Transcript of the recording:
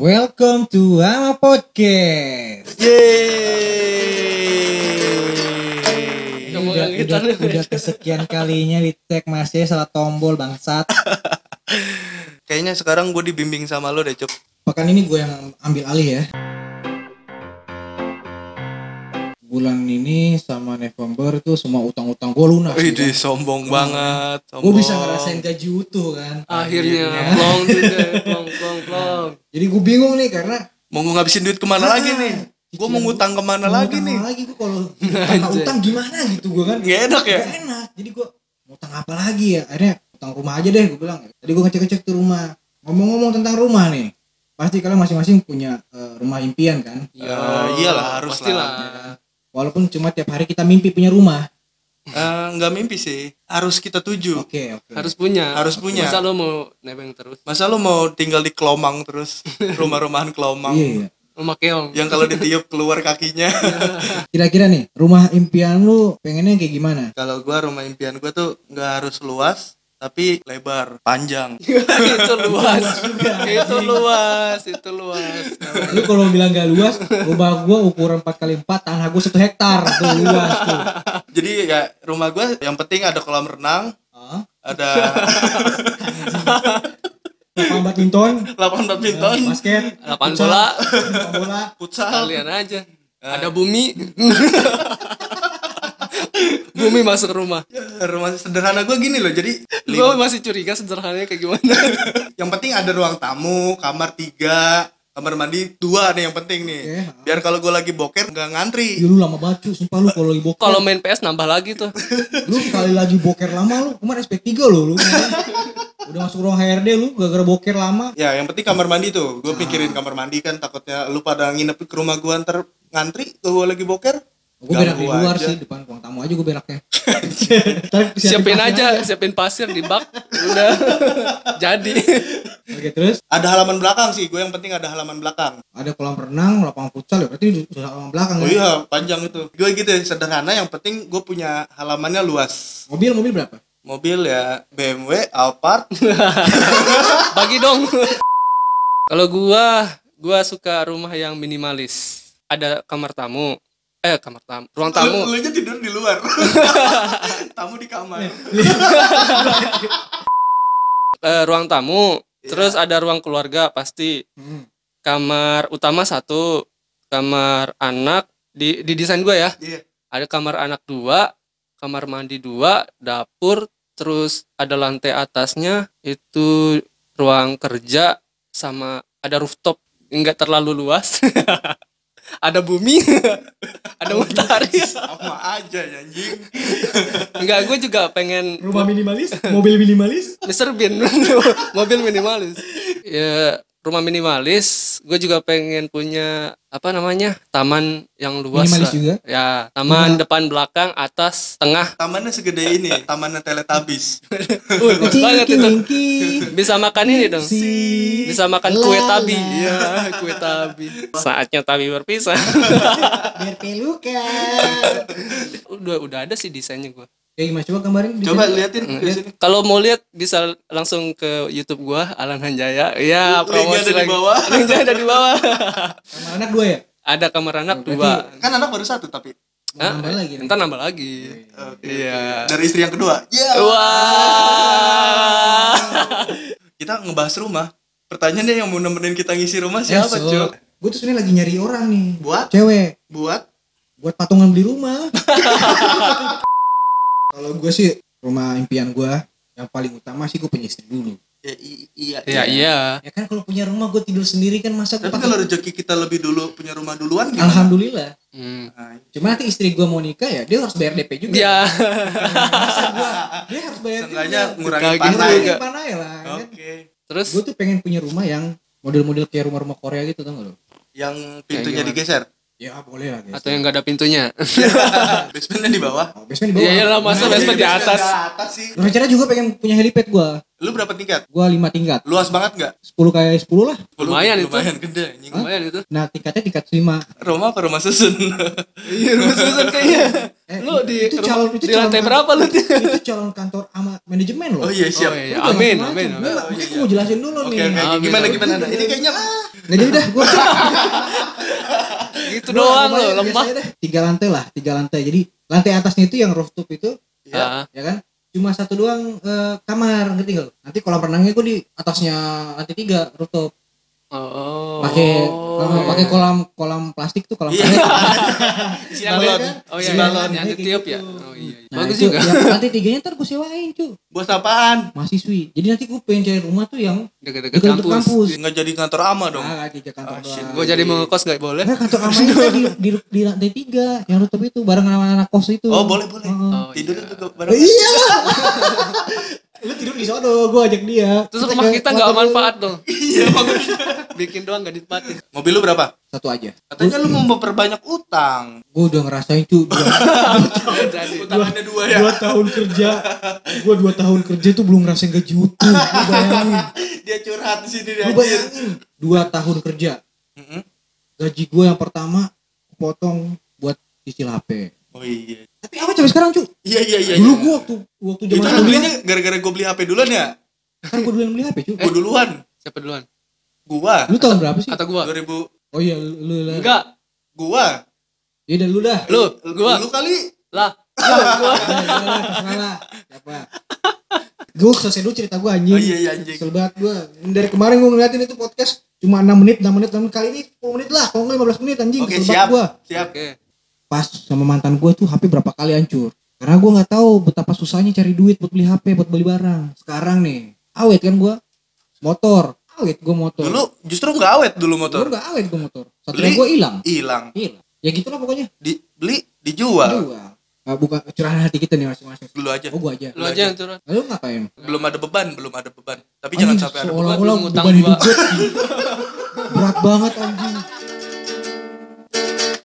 Welcome to Ama Podcast. Yeay. Ini udah, udah, udah kesekian kalinya di tag masih salah tombol bangsat. Kayaknya sekarang gue dibimbing sama lo deh, Cuk. Pekan ini gue yang ambil alih ya. Bulan ini sama November itu semua utang-utang gue lunas. Wih, di sombong banget. Gue Sombong. bisa ngerasain gaji utuh kan. akhirnya plong juga plong plong plong Jadi gue bingung nih karena Mau ngabisin duit ke mana Ah, lagi nih? Gue mau ngutang ke mana mau lagi nih? lagi gue kalau utang, gimana gitu gue kan. Nggak enak ya? Gak enak. Jadi gue mau utang apa lagi ya? Akhirnya utang rumah aja deh gue bilang. Tadi gue ngecek-ngecek tuh rumah. Ngomong-ngomong tentang rumah nih. Pasti kalian masing-masing punya eh, rumah impian kan? Ya, iyalah, harus pastilah lah. Walaupun cuma tiap hari kita mimpi punya rumah. Eh, nggak mimpi sih. Harus kita tuju. Oke, oke. harus punya Harus punya. masa lo mau nebeng terus Masa lo mau tinggal di Kelomang terus? Rumah-rumahan Kelomang. Iya, iya. rumah keong Yang kalau ditiup keluar kakinya. Kira-kira nih, rumah impian lu pengennya kayak gimana? kalau gua rumah impian gua tuh nggak harus luas, tapi lebar, panjang. itu luas. Itu luas itu luas. Lu kalau bilang gak luas, rumah gua ukuran 4 kali 4 tanah gua 1 hektar. Tuh luas tuh. Jadi ya rumah gua yang penting ada kolam renang, Hah? ada Lapangan badminton, lapangan badminton, basket, lapangan bola. Lapangan bola. futsal. kalian aja. Ada bumi bumi masuk rumah Rumah sederhana gua gini loh. Jadi gue masih curiga sederhananya kayak gimana yang penting ada ruang tamu, kamar tiga, kamar mandi dua nih yang penting nih. Oke. Biar kalau gua lagi boker nggak ngantri. Ya lu lama banget cu, sumpah lu kalau lagi boker. kalau main PS nambah lagi tuh Lu sekali lagi boker lama lu, kemarin SP3 lu lu. Udah masuk ruang HRD lu gara-gara boker lama. Ya yang penting kamar mandi tuh. Gue pikirin kamar mandi kan takutnya lu pada nginep ke rumah gua ntar ngantri kalau gua lagi boker. Gue berak di luar aja. sih, depan ruang tamu aja gue beraknya. Siapin pasir aja siapin pasir di bak udah jadi Oke terus Ada halaman belakang sih. Gue yang penting ada halaman belakang. ada kolam renang, lapangan futsal ya berarti udah halaman belakang Oh ya. iya panjang itu. Gue gitu sederhana. Yang penting gue punya halamannya luas. Mobil mobil berapa? Mobil ya BMW, Alphard. bagi dong kalau gua gua suka rumah yang minimalis ada kamar tamu eh kamar tamu ruang tamu Lu, lu aja tidur di luar. tamu di kamar. eh, ruang tamu terus ada ruang keluarga pasti Hmm. kamar utama satu kamar anak di di desain gua ya Iya. ada kamar anak dua kamar mandi dua dapur terus ada lantai atasnya itu ruang kerja sama ada rooftop nggak terlalu luas ada bumi ada matahari Sama aja ya, anjing. Enggak, gue juga pengen Rumah minimalis, mobil minimalis. Mr. Bean mobil minimalis ya rumah minimalis gue juga pengen punya apa namanya taman yang luas Minimalis lah. juga? ya taman depan belakang atas tengah. Tamannya segede ini, tamannya bagus banget itu. bisa makan ini dong. Bisa makan kue tabi. Ya kue tabi. Saatnya tabi berpisah. Biar pelukan. udah udah ada sih desainnya gue Ya gimana coba gambarin di Coba sini. liatin di sini. kalau mau lihat bisa langsung ke YouTube gua Alan Hanjaya ya Linknya promosi ada di lagi bawah. linknya ada di bawah Kamar anak dua ya? ada kamar anak Berarti- dua Kan anak baru satu tapi. Mau Hah? nambah lagi nih. ntar nambah lagi Oke. iya Dari istri yang kedua. Ya. wah Kita ngebahas rumah. Pertanyaannya yang mau nemenin kita ngisi rumah siapa, Esok. Cuk? Gue tuh sebenarnya lagi nyari orang nih. Buat Cewek. buat Buat patungan beli rumah. Kalau gue sih rumah impian gue yang paling utama sih gue punya istri dulu. ya, i- iya. ya iya Ya kan kalau punya rumah gue tidur sendiri kan masa Tapi kalau rezeki kita lebih dulu punya rumah duluan gimana? Alhamdulillah. hmm. Nah, Cuma nanti istri gue mau nikah ya dia harus bayar DP juga. ya gua dia harus bayar Seenggaknya Kayak gitu pantai. juga. Ngurangin panai lah. Kan? Oke. terus Gue tuh pengen punya rumah yang model-model kayak rumah-rumah Korea gitu tau gak lo? Yang pintunya digeser. Ya boleh lah atau yang gak ada pintunya Basementnya di bawah. Oh, basement di bawah. Iya, iyalah, masa Nah, basement di atas. Di atas sih. Rencana juga pengen punya helipad gue. Lu berapa tingkat? Gue 5 tingkat. Luas banget nggak? 10 kali 10 lah. Lumayan itu. Lumayan gede lumayan itu Nah tingkatnya tingkat 5. Rumah apa rumah susun? iya rumah susun kayaknya Lu di itu rumah- calon itu di calon lantai kan- berapa lu? itu calon kantor sama manajemen loh Oh iya siap. Oh, iya. Jangan Amin, amin, amin. nggak- Oh, iya, Gue mau jelasin dulu Oke nih oke Amin, gimana gimana nah. Ini kayaknya nggak jadi dah gue Gitu doang lo, lemah. tiga lantai lah tiga lantai jadi lantai atasnya itu yang rooftop itu Ah, ya kan cuma satu doang eh, kamar ngerti lu? nanti kolam renangnya gue di atasnya lantai tiga rooftop Oh. pakai pakai kolam kolam plastik tuh kolam Iya. plastik isi balon. Oh Isi iya, balon, yang ditiup gitu. ya. Oh iya. iya. Nah, Bagus itu juga. yang lantai tiganya ntar gue sewain cu Bos apaan? mahasiswi jadi nanti gue pengen cari rumah tuh yang Dekat-dekat dekat kampus. kampus Nggak jadi kantor ama dong. ah tiga kantor Oh, doang. Gue jadi mau ngekos gak boleh? Nah, kantor amanya kan di, di, di lantai tiga yang rooftop itu bareng sama anak kos itu Oh boleh boleh. Oh, Tidurnya iya. juga Oh, bareng. iya lu tidur di sono gue ajak dia Terus rumah kita nggak manfaat dong. Iya bagus. Bikin doang gak dinikmatin. Mobil lu berapa? satu aja Katanya lu mau memperbanyak utang. gue udah ngerasain cu dua, Utangannya dua ya. dua tahun kerja gue dua tahun kerja tuh belum ngerasain gaji utuh lu bayangin Dia curhat di sini dia lu anjir. bayangin dua tahun kerja gaji gue yang pertama potong buat cicil HP Oh iya. Tapi apa sampai sekarang cu Iya iya iya. dulu iya. gue waktu waktu Itu zaman lu kuliah belinya gara-gara gue beli HP duluan ya? kan gue duluan beli HP cu Gue duluan. siapa duluan? Gua. lu tahun berapa sih Kata gua. 2000 oh iya lu lu lah Enggak. gua. ya udah lu dah Lu, gua. Lu kali. Lah. Lah, gua. Ya, ya, ya. Siapa? Gue selesai dulu cerita gue anjing. Oh iya iya anjing. Banget gue. Dari kemarin gue ngeliatin itu podcast cuma 6 menit, 6 menit, 6 menit. Kali ini 10 menit lah. Kalau nggak 15 menit anjing. Oke Kesel siap. banget gue. Siap. Oke. Pas sama mantan gue tuh HP berapa kali hancur. Karena gue nggak tahu betapa susahnya cari duit buat beli HP, buat beli barang. Sekarang nih, awet kan gue. Motor, awet gue motor. Dulu justru nggak awet dulu gue motor. nggak awet gue motor. Beli? gue hilang. Hilang. Hilang. Ya gitu lah pokoknya. Di beli dijual. Ah, bukan curahan hati kita nih masing-masing. Dulu aja. Oh gue aja. Lu aja yang turun. Lalu ngapain? Belum ada beban, belum ada beban. Tapi jangan Anjing, sampai ada beban. seolah-olah Lu beban gua. hidup gue berat banget anjing